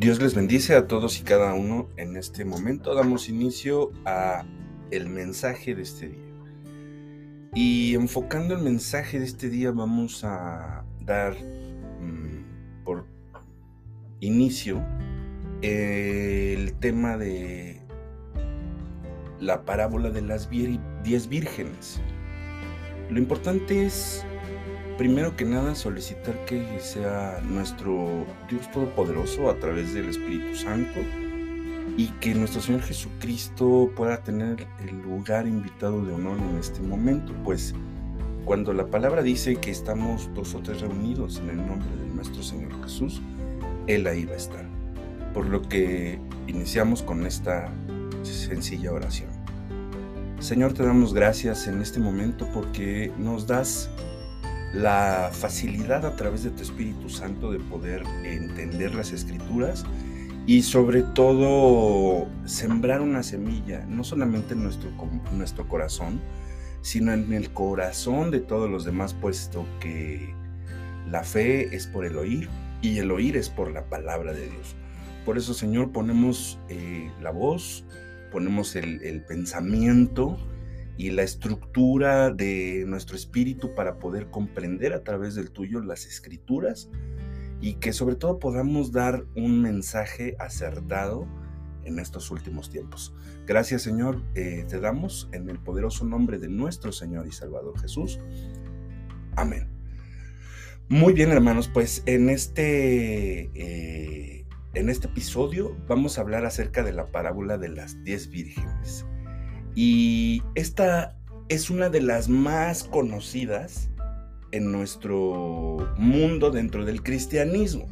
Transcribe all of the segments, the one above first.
Dios les bendice a todos y cada uno en este momento. Damos inicio a el mensaje de este día. Y enfocando el mensaje de este día vamos a dar mm, por inicio el tema de la parábola de las diez vírgenes. Lo importante es primero que nada solicitar que sea nuestro Dios Todopoderoso a través del Espíritu Santo y que nuestro Señor Jesucristo pueda tener el lugar invitado de honor en este momento, pues cuando la palabra dice que estamos dos o tres reunidos en el nombre de nuestro Señor Jesús, Él ahí va a estar. Por lo que iniciamos con esta sencilla oración. Señor, te damos gracias en este momento porque nos das la facilidad a través de tu Espíritu Santo de poder entender las escrituras y sobre todo sembrar una semilla, no solamente en nuestro, nuestro corazón, sino en el corazón de todos los demás, puesto que la fe es por el oír y el oír es por la palabra de Dios. Por eso, Señor, ponemos eh, la voz, ponemos el, el pensamiento, y la estructura de nuestro espíritu para poder comprender a través del tuyo las escrituras y que sobre todo podamos dar un mensaje acertado en estos últimos tiempos. Gracias Señor, eh, te damos en el poderoso nombre de nuestro Señor y Salvador Jesús. Amén. Muy bien hermanos, pues en este, eh, en este episodio vamos a hablar acerca de la parábola de las diez vírgenes. Y esta es una de las más conocidas en nuestro mundo dentro del cristianismo.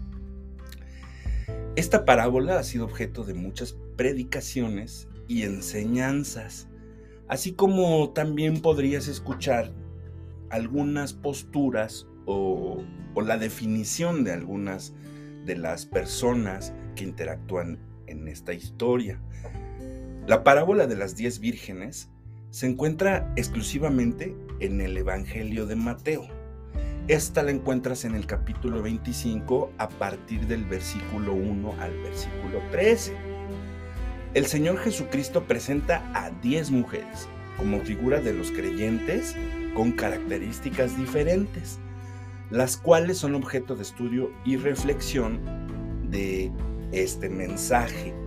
Esta parábola ha sido objeto de muchas predicaciones y enseñanzas, así como también podrías escuchar algunas posturas o, la definición de algunas de las personas que interactúan en esta historia. La parábola de las diez vírgenes se encuentra exclusivamente en el Evangelio de Mateo. Esta la encuentras en el capítulo 25 a partir del versículo 1 al versículo 13. El Señor Jesucristo presenta a diez mujeres como figura de los creyentes con características diferentes, las cuales son objeto de estudio y reflexión de este mensaje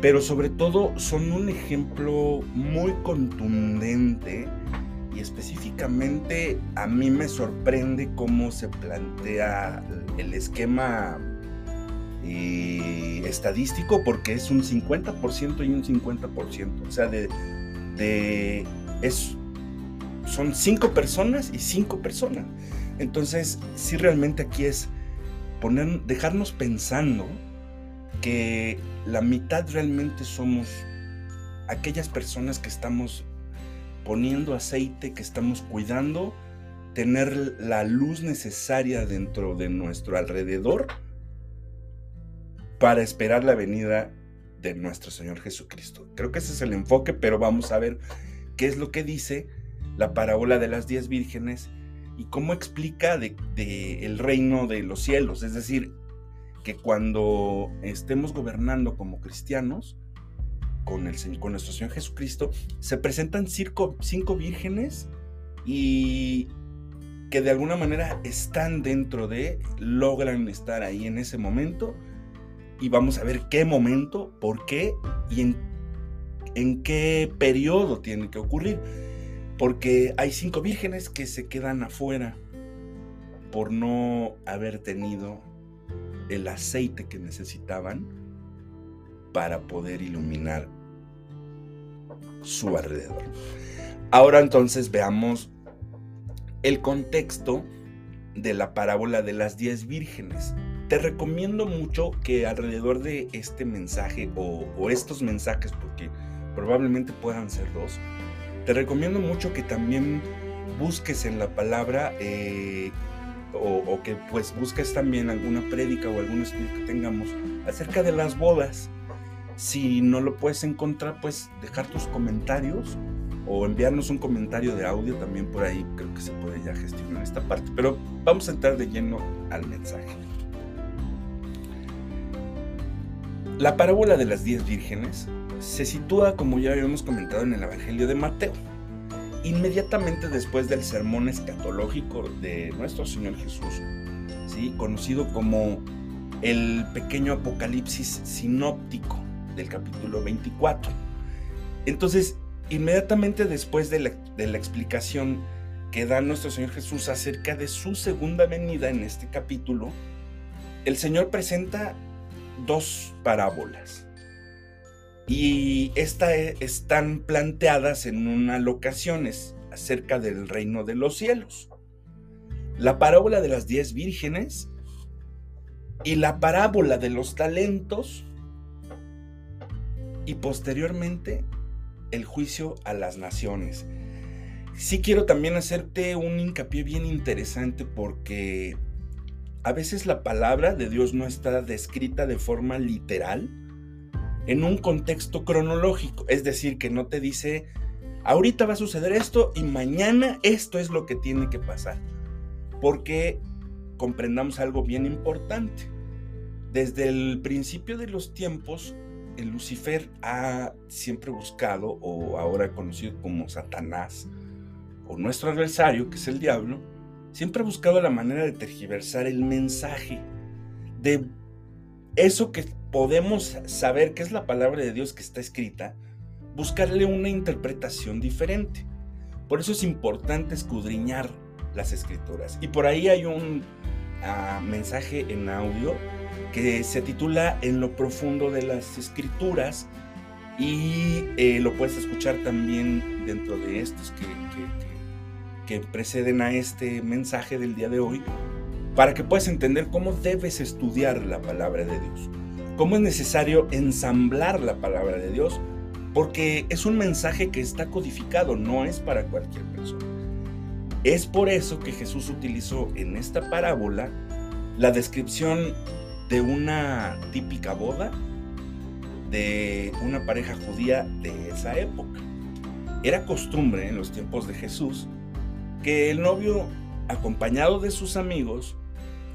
pero sobre todo son un ejemplo muy contundente y específicamente a mí me sorprende cómo se plantea el esquema eh, estadístico porque es un 50% y un 50%, o sea, de, de es, son cinco personas y cinco personas. Entonces, sí realmente aquí es poner, dejarnos pensando que la mitad realmente somos aquellas personas que estamos poniendo aceite, que estamos cuidando, tener la luz necesaria dentro de nuestro alrededor para esperar la venida de nuestro Señor Jesucristo. Creo que ese es el enfoque, pero vamos a ver qué es lo que dice la parábola de las diez vírgenes y cómo explica el reino de los cielos, es decir, que cuando estemos gobernando como cristianos, con, el, con nuestro Señor Jesucristo, se presentan cinco, cinco vírgenes y que de alguna manera están dentro de, logran estar ahí en ese momento y vamos a ver qué momento, por qué y en, en qué periodo tiene que ocurrir. Porque hay cinco vírgenes que se quedan afuera por no haber tenido el aceite que necesitaban para poder iluminar su alrededor. Ahora entonces veamos el contexto de la parábola de las diez vírgenes. Te recomiendo mucho que alrededor de este mensaje o, estos mensajes, porque probablemente puedan ser dos, te recomiendo mucho que también busques en la palabra eh, o, que pues busques también alguna prédica o algún estudio que tengamos acerca de las bodas. Si no lo puedes encontrar, pues dejar tus comentarios o enviarnos un comentario de audio también por ahí. Creo que se puede ya gestionar esta parte. Pero vamos a entrar de lleno al mensaje. La parábola de las diez vírgenes se sitúa, como ya habíamos comentado, en el Evangelio de Mateo, inmediatamente después del sermón escatológico de nuestro Señor Jesús, conocido como el pequeño apocalipsis sinóptico del capítulo 24. Entonces, inmediatamente después de la, de la explicación que da nuestro Señor Jesús acerca de su segunda venida en este capítulo, el Señor presenta dos parábolas. Y estas están planteadas en una locación acerca del reino de los cielos. La parábola de las diez vírgenes y la parábola de los talentos y posteriormente el juicio a las naciones. Sí quiero también hacerte un hincapié bien interesante porque a veces la palabra de Dios no está descrita de forma literal en un contexto cronológico, es decir, que no te dice, ahorita va a suceder esto y mañana esto es lo que tiene que pasar, porque comprendamos algo bien importante. Desde el principio de los tiempos, el Lucifer ha siempre buscado, o ahora conocido como Satanás, o nuestro adversario, que es el diablo, siempre ha buscado la manera de tergiversar el mensaje, de eso que podemos saber que es la palabra de Dios que está escrita, buscarle una interpretación diferente. Por eso es importante escudriñar las escrituras. Y por ahí hay un ah, mensaje en audio que se titula En lo profundo de las escrituras y eh, lo puedes escuchar también dentro de estos que que preceden a este mensaje del día de hoy para que puedas entender cómo debes estudiar la palabra de Dios, cómo es necesario ensamblar la palabra de Dios, porque es un mensaje que está codificado, no es para cualquier persona. Es por eso que Jesús utilizó en esta parábola la descripción de una típica boda de una pareja judía de esa época. Era costumbre en los tiempos de Jesús que el novio, acompañado de sus amigos,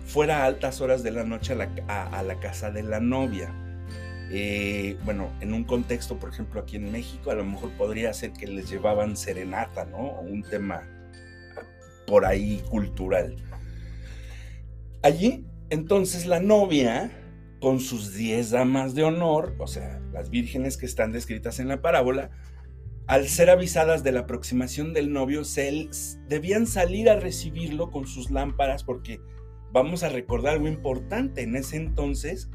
fuera a altas horas de la noche a la, casa de la novia. Eh, bueno, en un contexto, por ejemplo, aquí en México, a lo mejor podría ser que les llevaban serenata, ¿no? O un tema por ahí cultural. Allí, entonces, la novia, con sus diez damas de honor, o sea, las vírgenes que están descritas en la parábola, al ser avisadas de la aproximación del novio, se, debían salir a recibirlo con sus lámparas porque vamos a recordar algo importante, en ese entonces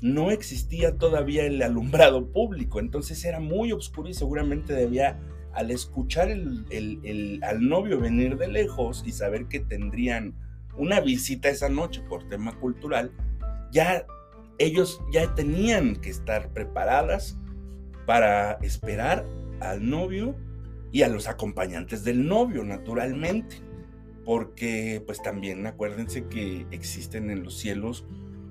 no existía todavía el alumbrado público, entonces era muy oscuro y seguramente debía, al escuchar al novio venir de lejos y saber que tendrían una visita esa noche por tema cultural, ya ellos ya tenían que estar preparadas para esperar al novio y a los acompañantes del novio, naturalmente. Porque pues también acuérdense que existen en los cielos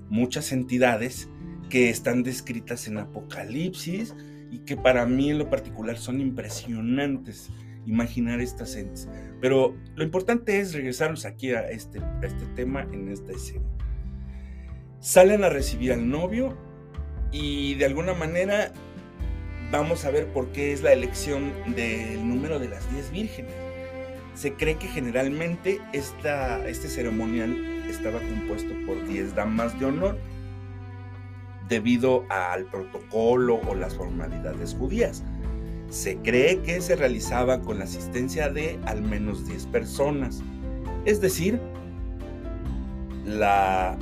muchas entidades que están descritas en Apocalipsis y que para mí en lo particular son impresionantes imaginar estas entes. Pero lo importante es regresarnos aquí a este, a este tema en esta escena. Salen a recibir al novio y de alguna manera vamos a ver por qué es la elección del número de las 10 vírgenes. Se cree que generalmente esta, este ceremonial estaba compuesto por 10 damas de honor debido al protocolo o las formalidades judías. Se cree que se realizaba con la asistencia de al menos 10 personas, es decir, la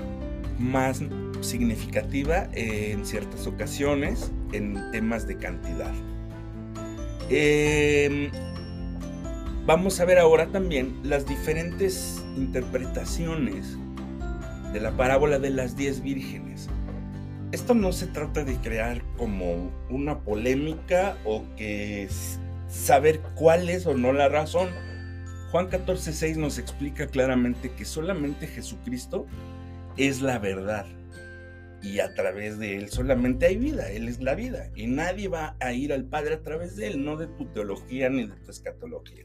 más significativa en ciertas ocasiones en temas de cantidad. Em, vamos a ver ahora también las diferentes interpretaciones de la parábola de las diez vírgenes. Esto no se trata de crear como una polémica o que saber cuál es o no la razón. Juan 14:6 nos explica claramente que solamente Jesucristo es la verdad y a través de él solamente hay vida, él es la vida y nadie va a ir al Padre a través de él, no de tu teología ni de tu escatología.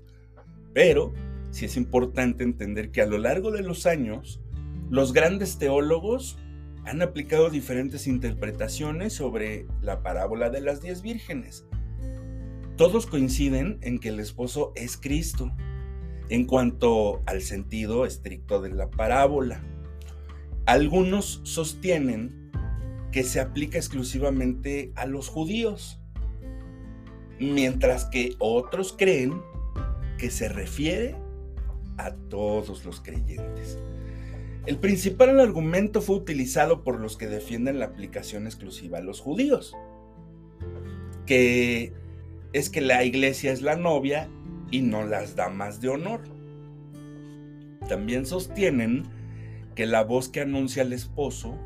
Pero sí es importante entender que a lo largo de los años, los grandes teólogos han aplicado diferentes interpretaciones sobre la parábola de las diez vírgenes. Todos coinciden en que el esposo es Cristo en cuanto al sentido estricto de la parábola. Algunos sostienen que se aplica exclusivamente a los judíos, mientras que otros creen que se refiere a todos los creyentes. El principal argumento fue utilizado por los que defienden la aplicación exclusiva a los judíos, que es que la iglesia es la novia y no las damas de honor. También sostienen que la voz que anuncia al esposo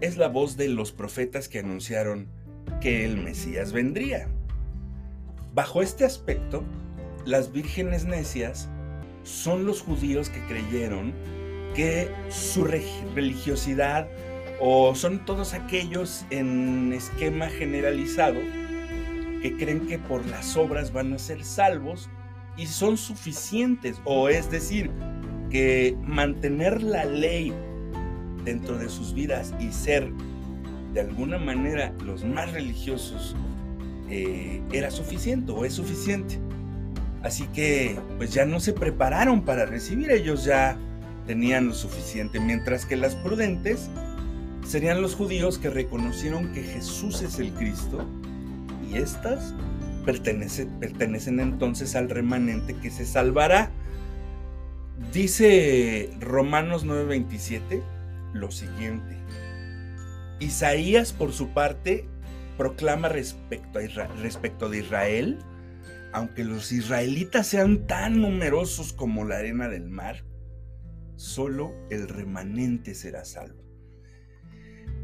es la voz de los profetas que anunciaron que el Mesías vendría. Bajo este aspecto, las vírgenes necias son los judíos que creyeron que su religiosidad o son todos aquellos en esquema generalizado que creen que por las obras van a ser salvos y son suficientes, o es decir, que mantener la ley dentro de sus vidas y ser de alguna manera los más religiosos eh, era suficiente o es suficiente. Así que pues ya no se prepararon para recibir, ellos ya tenían lo suficiente, mientras que las prudentes serían los judíos que reconocieron que Jesús es el Cristo y estas pertenecen entonces al remanente que se salvará. Dice Romanos 9:27 lo siguiente. Isaías por su parte proclama respecto, a respecto de Israel, aunque los israelitas sean tan numerosos como la arena del mar, solo el remanente será salvo.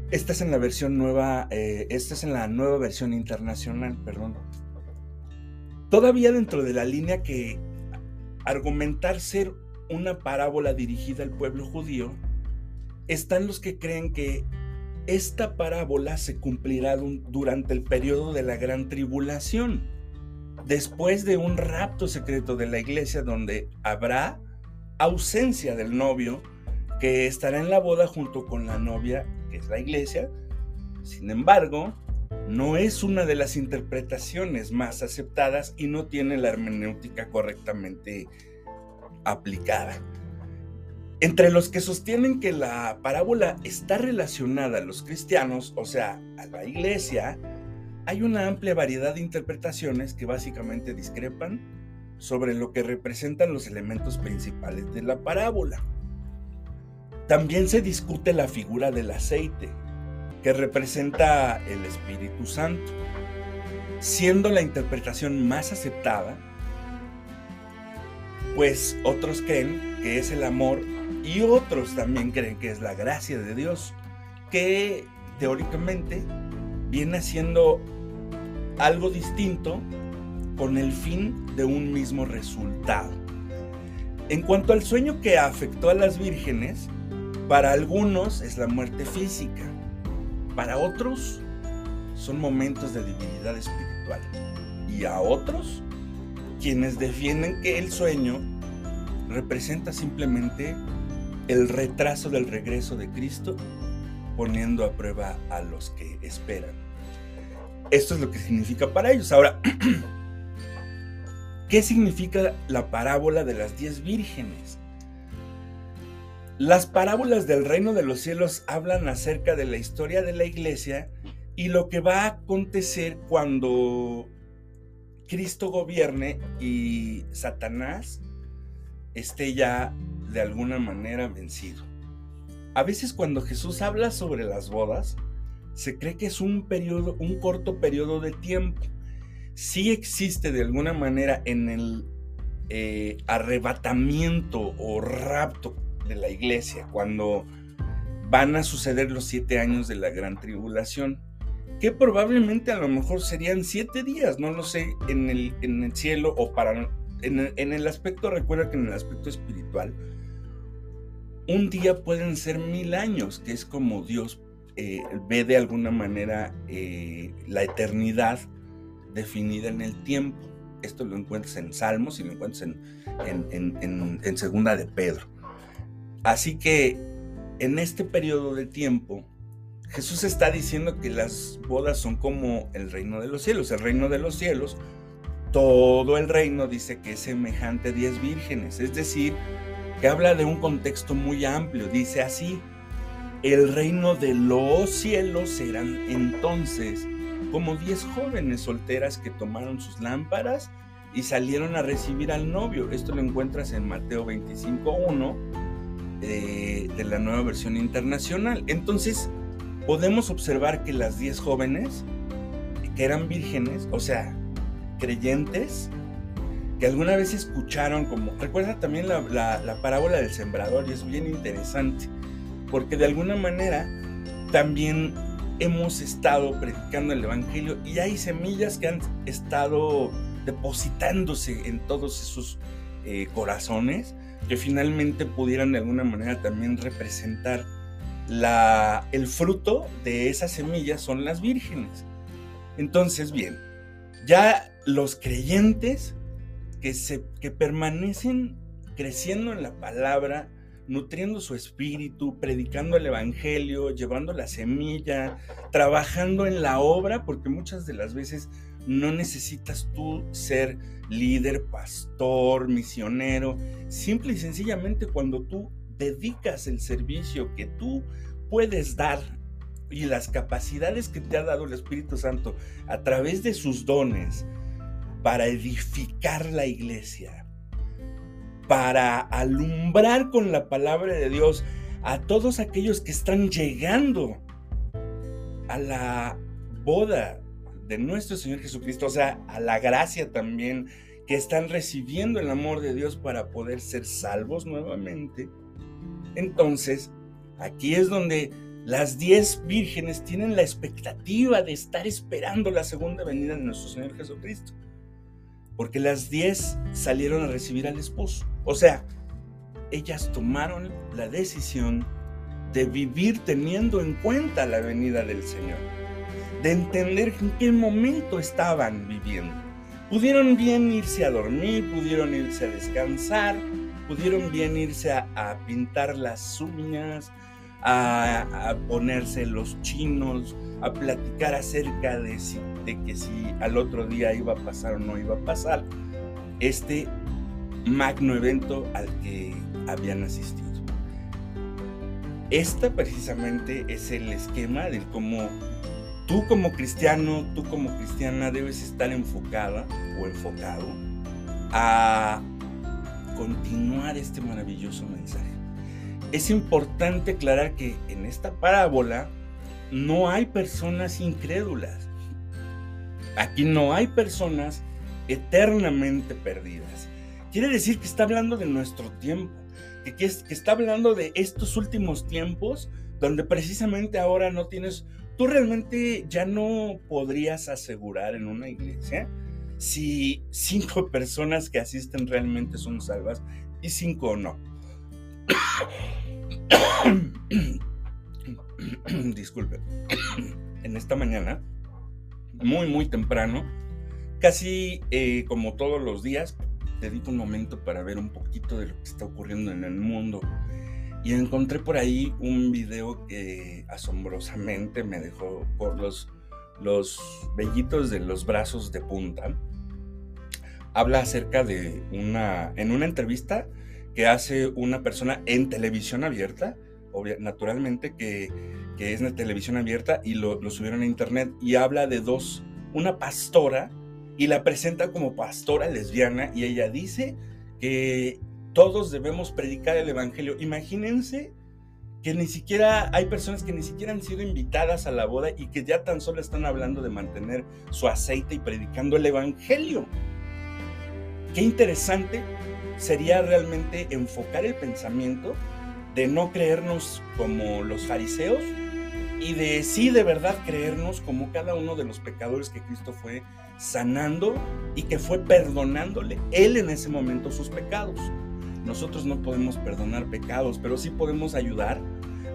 Esta es en la versión nueva, eh, esta es en la nueva versión internacional, perdón. Todavía dentro de la línea que argumentar ser una parábola dirigida al pueblo judío, están los que creen que esta parábola se cumplirá durante el periodo de la gran tribulación, después de un rapto secreto de la iglesia donde habrá ausencia del novio que estará en la boda junto con la novia, que es la iglesia. Sin embargo, no es una de las interpretaciones más aceptadas y no tiene la hermenéutica correctamente aplicada. Entre los que sostienen que la parábola está relacionada a los cristianos, o sea, a la iglesia, hay una amplia variedad de interpretaciones que básicamente discrepan sobre lo que representan los elementos principales de la parábola. También se discute la figura del aceite, que representa el Espíritu Santo, siendo la interpretación más aceptada, pues otros creen que es el amor y otros también creen que es la gracia de Dios, que teóricamente viene siendo algo distinto con el fin de un mismo resultado. En cuanto al sueño que afectó a las vírgenes, para algunos es la muerte física, para otros son momentos de debilidad espiritual. Y a otros, quienes defienden que el sueño representa simplemente el retraso del regreso de Cristo, poniendo a prueba a los que esperan. Esto es lo que significa para ellos. Ahora, ¿qué significa la parábola de las diez vírgenes? Las parábolas del reino de los cielos hablan acerca de la historia de la iglesia y lo que va a acontecer cuando Cristo gobierne y Satanás esté ya de alguna manera vencido. A veces cuando Jesús habla sobre las bodas, se cree que es un periodo, un corto periodo de tiempo. Sí existe de alguna manera en el eh, arrebatamiento o rapto de la iglesia, cuando van a suceder los siete años de la gran tribulación, que probablemente a lo mejor serían siete días, no lo sé, en el, en el cielo o para... En el, aspecto, recuerda que en el aspecto espiritual, un día pueden ser mil años, que es como Dios eh, ve de alguna manera eh, la eternidad definida en el tiempo. Esto lo encuentras en Salmos y lo encuentras en, en, en Segunda de Pedro. Así que en este periodo de tiempo Jesús está diciendo que las bodas son como el reino de los cielos. El reino de los cielos, todo el reino dice que es semejante a diez vírgenes. Es decir, que habla de un contexto muy amplio. Dice así, el reino de los cielos serán entonces como diez jóvenes solteras que tomaron sus lámparas y salieron a recibir al novio. Esto lo encuentras en Mateo 25.1 eh, de la nueva versión internacional. Entonces, podemos observar que las diez jóvenes que eran vírgenes, o sea, creyentes, que alguna vez escucharon como, recuerda también la, la parábola del sembrador y es bien interesante, porque de alguna manera también hemos estado predicando el Evangelio y hay semillas que han estado depositándose en todos esos eh, corazones que finalmente pudieran de alguna manera también representar la, el fruto de esas semillas son las vírgenes. Entonces, bien, ya los creyentes que, se, que permanecen creciendo en la palabra, nutriendo su espíritu, predicando el Evangelio, llevando la semilla, trabajando en la obra, porque muchas de las veces no necesitas tú ser líder, pastor, misionero. Simple y sencillamente cuando tú dedicas el servicio que tú puedes dar y las capacidades que te ha dado el Espíritu Santo a través de sus dones para edificar la iglesia, para alumbrar con la palabra de Dios a todos aquellos que están llegando a la boda de nuestro Señor Jesucristo, o sea, a la gracia también, que están recibiendo el amor de Dios para poder ser salvos nuevamente. Entonces, aquí es donde las diez vírgenes tienen la expectativa de estar esperando la segunda venida de nuestro Señor Jesucristo. Porque las diez salieron a recibir al esposo. O sea, ellas tomaron la decisión de vivir teniendo en cuenta la venida del Señor de entender en qué momento estaban viviendo. Pudieron bien irse a dormir, pudieron irse a descansar, pudieron bien irse a, pintar las uñas, a, ponerse los chinos, a platicar acerca de, de que si al otro día iba a pasar o no iba a pasar este magno evento al que habían asistido. Esta precisamente es el esquema del cómo tú como cristiano, tú como cristiana debes estar enfocada o enfocado a continuar este maravilloso mensaje. Es importante aclarar que en esta parábola no hay personas incrédulas. Aquí no hay personas eternamente perdidas. Quiere decir que está hablando de nuestro tiempo, que, que está hablando de estos últimos tiempos donde precisamente ahora no tienes tú realmente ya no podrías asegurar en una iglesia si cinco personas que asisten realmente son salvas y cinco no. Disculpe. en esta mañana, muy, muy temprano, casi eh, como todos los días, dedico un momento para ver un poquito de lo que está ocurriendo en el mundo y encontré por ahí un video que asombrosamente me dejó por los, los vellitos de los brazos de punta. Habla acerca de una, en una entrevista que hace una persona en televisión abierta, naturalmente que, que es en televisión abierta y lo, lo subieron a internet y habla de dos, una pastora y la presenta como pastora lesbiana y ella dice que todos debemos predicar el Evangelio. Imagínense que ni siquiera hay personas que ni siquiera han sido invitadas a la boda y que ya tan solo están hablando de mantener su aceite y predicando el Evangelio. Qué interesante sería realmente enfocar el pensamiento de no creernos como los fariseos y de sí de verdad creernos como cada uno de los pecadores que Cristo fue sanando y que fue perdonándole él en ese momento sus pecados. Nosotros no podemos perdonar pecados, pero sí podemos ayudar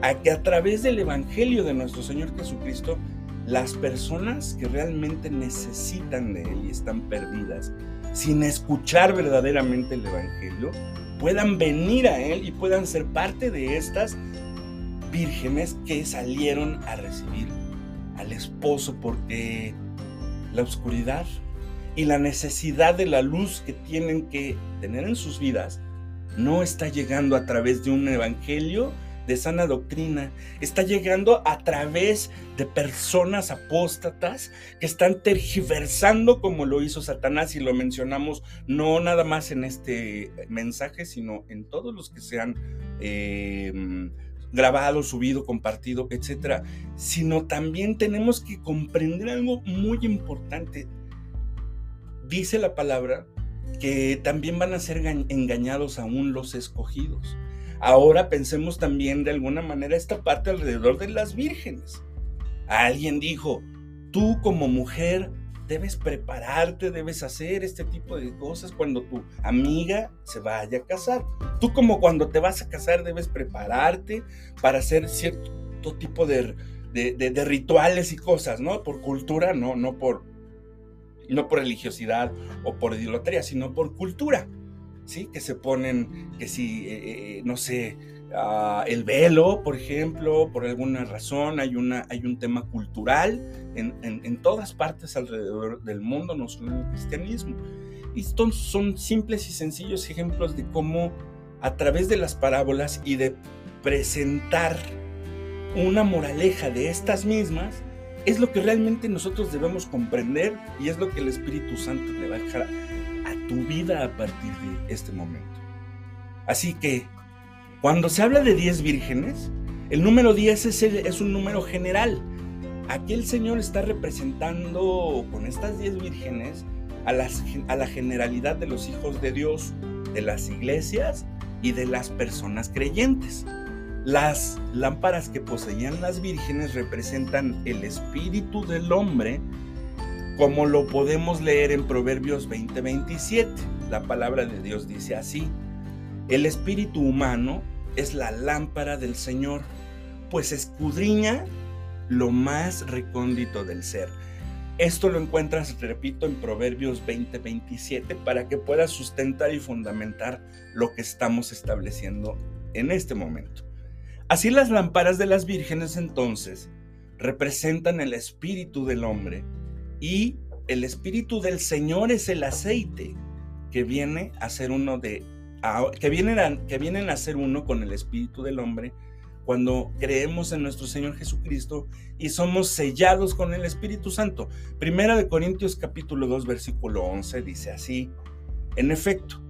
a que a través del Evangelio de nuestro Señor Jesucristo, las personas que realmente necesitan de Él y están perdidas, sin escuchar verdaderamente el Evangelio, puedan venir a Él y puedan ser parte de estas vírgenes que salieron a recibir al esposo porque la oscuridad y la necesidad de la luz que tienen que tener en sus vidas no está llegando a través de un evangelio de sana doctrina, está llegando a través de personas apóstatas que están tergiversando como lo hizo Satanás y lo mencionamos no nada más en este mensaje, sino en todos los que se han eh, grabado, subido, compartido, etcétera, sino también tenemos que comprender algo muy importante. Dice la palabra que también van a ser engañados aún los escogidos. Ahora pensemos también de alguna manera esta parte alrededor de las vírgenes. Alguien dijo, tú como mujer debes prepararte, debes hacer este tipo de cosas cuando tu amiga se vaya a casar. Tú como cuando te vas a casar debes prepararte para hacer cierto tipo de, de, rituales y cosas, ¿no? Por cultura, no, no por, no por religiosidad o por idolatría, sino por cultura. ¿sí? Que se ponen, que si, eh, eh, no sé, ah, el velo, por ejemplo, por alguna razón, hay, una, hay un tema cultural en, en, todas partes alrededor del mundo, no solo en el cristianismo. Y estos son simples y sencillos ejemplos de cómo a través de las parábolas y de presentar una moraleja de estas mismas, es lo que realmente nosotros debemos comprender y es lo que el Espíritu Santo le va a dejar tu vida a partir de este momento. Así que, cuando se habla de 10 vírgenes, el número 10 es, un número general. Aquí el Señor está representando con estas 10 vírgenes a la generalidad de los hijos de Dios, de las iglesias y de las personas creyentes. Las lámparas que poseían las vírgenes representan el espíritu del hombre como lo podemos leer en Proverbios 20:27. La palabra de Dios dice así, el espíritu humano es la lámpara del Señor, pues escudriña lo más recóndito del ser. Esto lo encuentras, repito, en Proverbios 20:27 para que puedas sustentar y fundamentar lo que estamos estableciendo en este momento. Así las lámparas de las vírgenes entonces representan el espíritu del hombre y el Espíritu del Señor es el aceite que viene a ser uno de que vienen a, que vienen a ser uno con el Espíritu del hombre cuando creemos en nuestro Señor Jesucristo y somos sellados con el Espíritu Santo. Primera de Corintios capítulo 2 versículo 11 dice así: En efecto,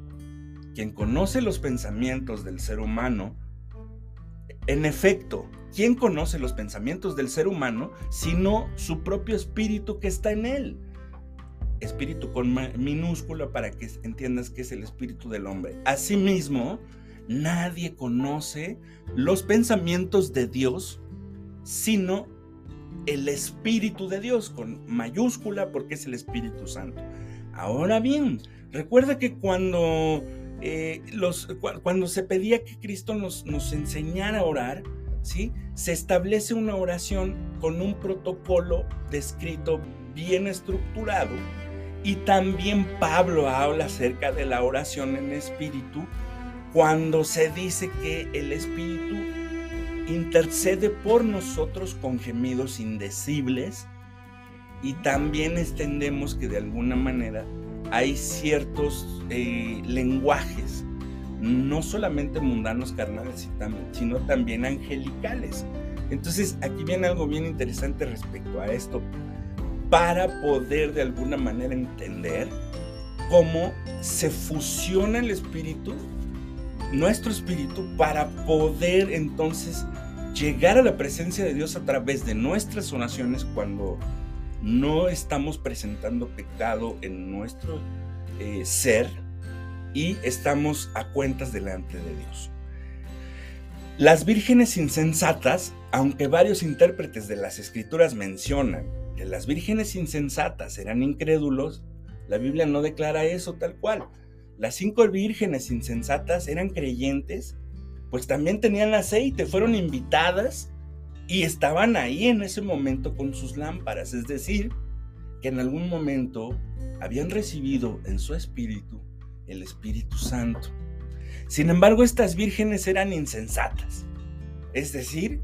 quien conoce los pensamientos del ser humano, en efecto, ¿quién conoce los pensamientos del ser humano sino su propio espíritu que está en él? Espíritu con minúscula para que entiendas que es el espíritu del hombre. Asimismo, nadie conoce los pensamientos de Dios sino el Espíritu de Dios con mayúscula porque es el Espíritu Santo. Ahora bien, recuerda que cuando eh, cuando se pedía que Cristo nos, nos enseñara a orar, ¿sí? se establece una oración con un protocolo descrito bien estructurado. Y también Pablo habla acerca de la oración en espíritu cuando se dice que el espíritu intercede por nosotros con gemidos indecibles y también extendemos que de alguna manera hay ciertos eh, lenguajes, no solamente mundanos carnales, sino también angelicales. Entonces aquí viene algo bien interesante respecto a esto, para poder de alguna manera entender cómo se fusiona el espíritu, nuestro espíritu, para poder entonces llegar a la presencia de Dios a través de nuestras oraciones cuando no estamos presentando pecado en nuestro eh, ser y estamos a cuentas delante de Dios. Las vírgenes insensatas, aunque varios intérpretes de las escrituras mencionan las vírgenes insensatas eran incrédulos, la Biblia no declara eso tal cual. Las cinco vírgenes insensatas eran creyentes, pues también tenían aceite, fueron invitadas y estaban ahí en ese momento con sus lámparas, es decir, que en algún momento habían recibido en su espíritu el Espíritu Santo. Sin embargo, estas vírgenes eran insensatas, es decir,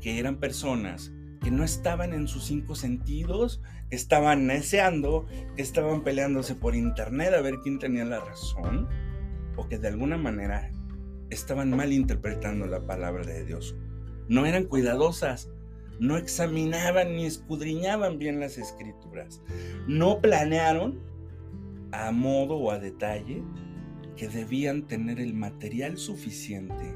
que eran personas no estaban en sus cinco sentidos, estaban neceando, que estaban peleándose por internet a ver quién tenía la razón, o que de alguna manera estaban mal interpretando la palabra de Dios. No eran cuidadosas, no examinaban ni escudriñaban bien las escrituras, no planearon a modo o a detalle que debían tener el material suficiente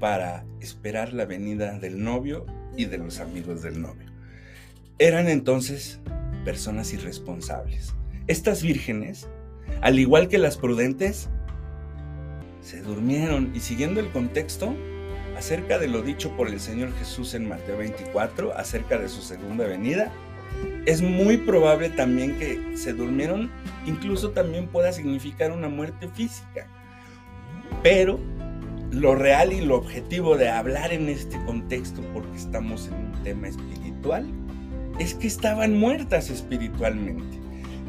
para esperar la venida del novio y de los amigos del novio. Eran entonces personas irresponsables. Estas vírgenes, al igual que las prudentes, se durmieron y siguiendo el contexto acerca de lo dicho por el Señor Jesús en Mateo 24, acerca de su segunda venida, es muy probable también que se durmieron, incluso también pueda significar una muerte física. Pero lo real y lo objetivo de hablar en este contexto, porque estamos en un tema espiritual, es que estaban muertas espiritualmente,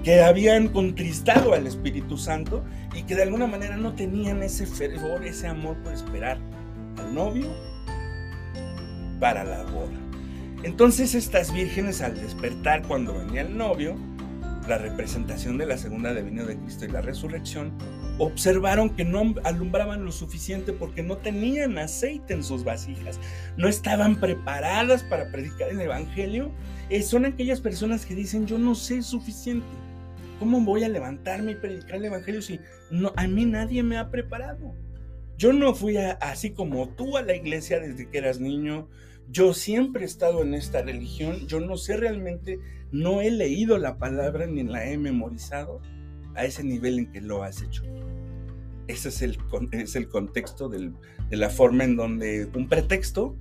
que habían contristado al Espíritu Santo y que de alguna manera no tenían ese fervor, ese amor por esperar al novio para la boda. Entonces estas vírgenes al despertar cuando venía el novio, la representación de la segunda venida de Cristo y la resurrección, observaron que no alumbraban lo suficiente porque no tenían aceite en sus vasijas, no estaban preparadas para predicar el Evangelio. Eh, son aquellas personas que dicen, yo no sé suficiente. ¿Cómo voy a levantarme y predicar el Evangelio si no, a mí nadie me ha preparado? Yo no fui así como tú a la iglesia desde que eras niño. Yo siempre he estado en esta religión. Yo no sé realmente, no he leído la palabra ni la he memorizado a ese nivel en que lo has hecho. Ese es el, es el contexto de la forma en donde un pretexto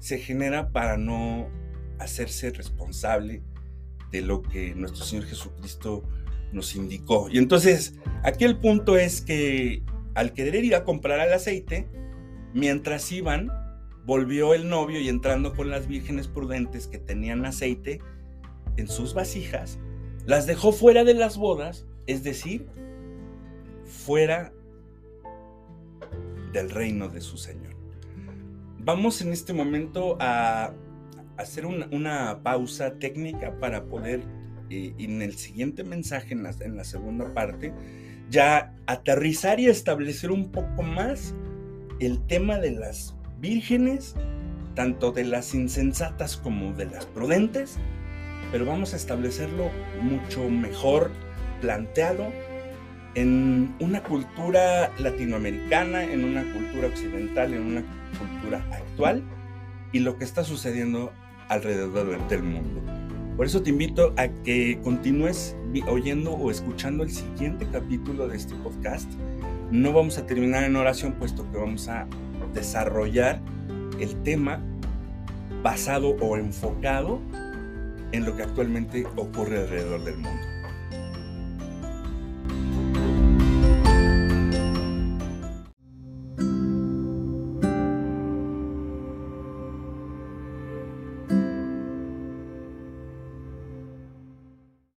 se genera para no hacerse responsable de lo que nuestro Señor Jesucristo nos indicó. Y entonces, aquí el punto es que al querer ir a comprar el aceite, mientras iban, volvió el novio y entrando con las vírgenes prudentes que tenían aceite en sus vasijas, las dejó fuera de las bodas, es decir, fuera del reino de su Señor. Vamos en este momento a hacer una, pausa técnica para poder, eh, en el siguiente mensaje, en la segunda parte, ya aterrizar y establecer un poco más el tema de las vírgenes, tanto de las insensatas como de las prudentes, pero vamos a establecerlo mucho mejor planteado en una cultura latinoamericana, en una cultura occidental, en una cultura actual y lo que está sucediendo alrededor del mundo. Por eso te invito a que continúes oyendo o escuchando el siguiente capítulo de este podcast. No vamos a terminar en oración, puesto que vamos a desarrollar el tema basado o enfocado en lo que actualmente ocurre alrededor del mundo.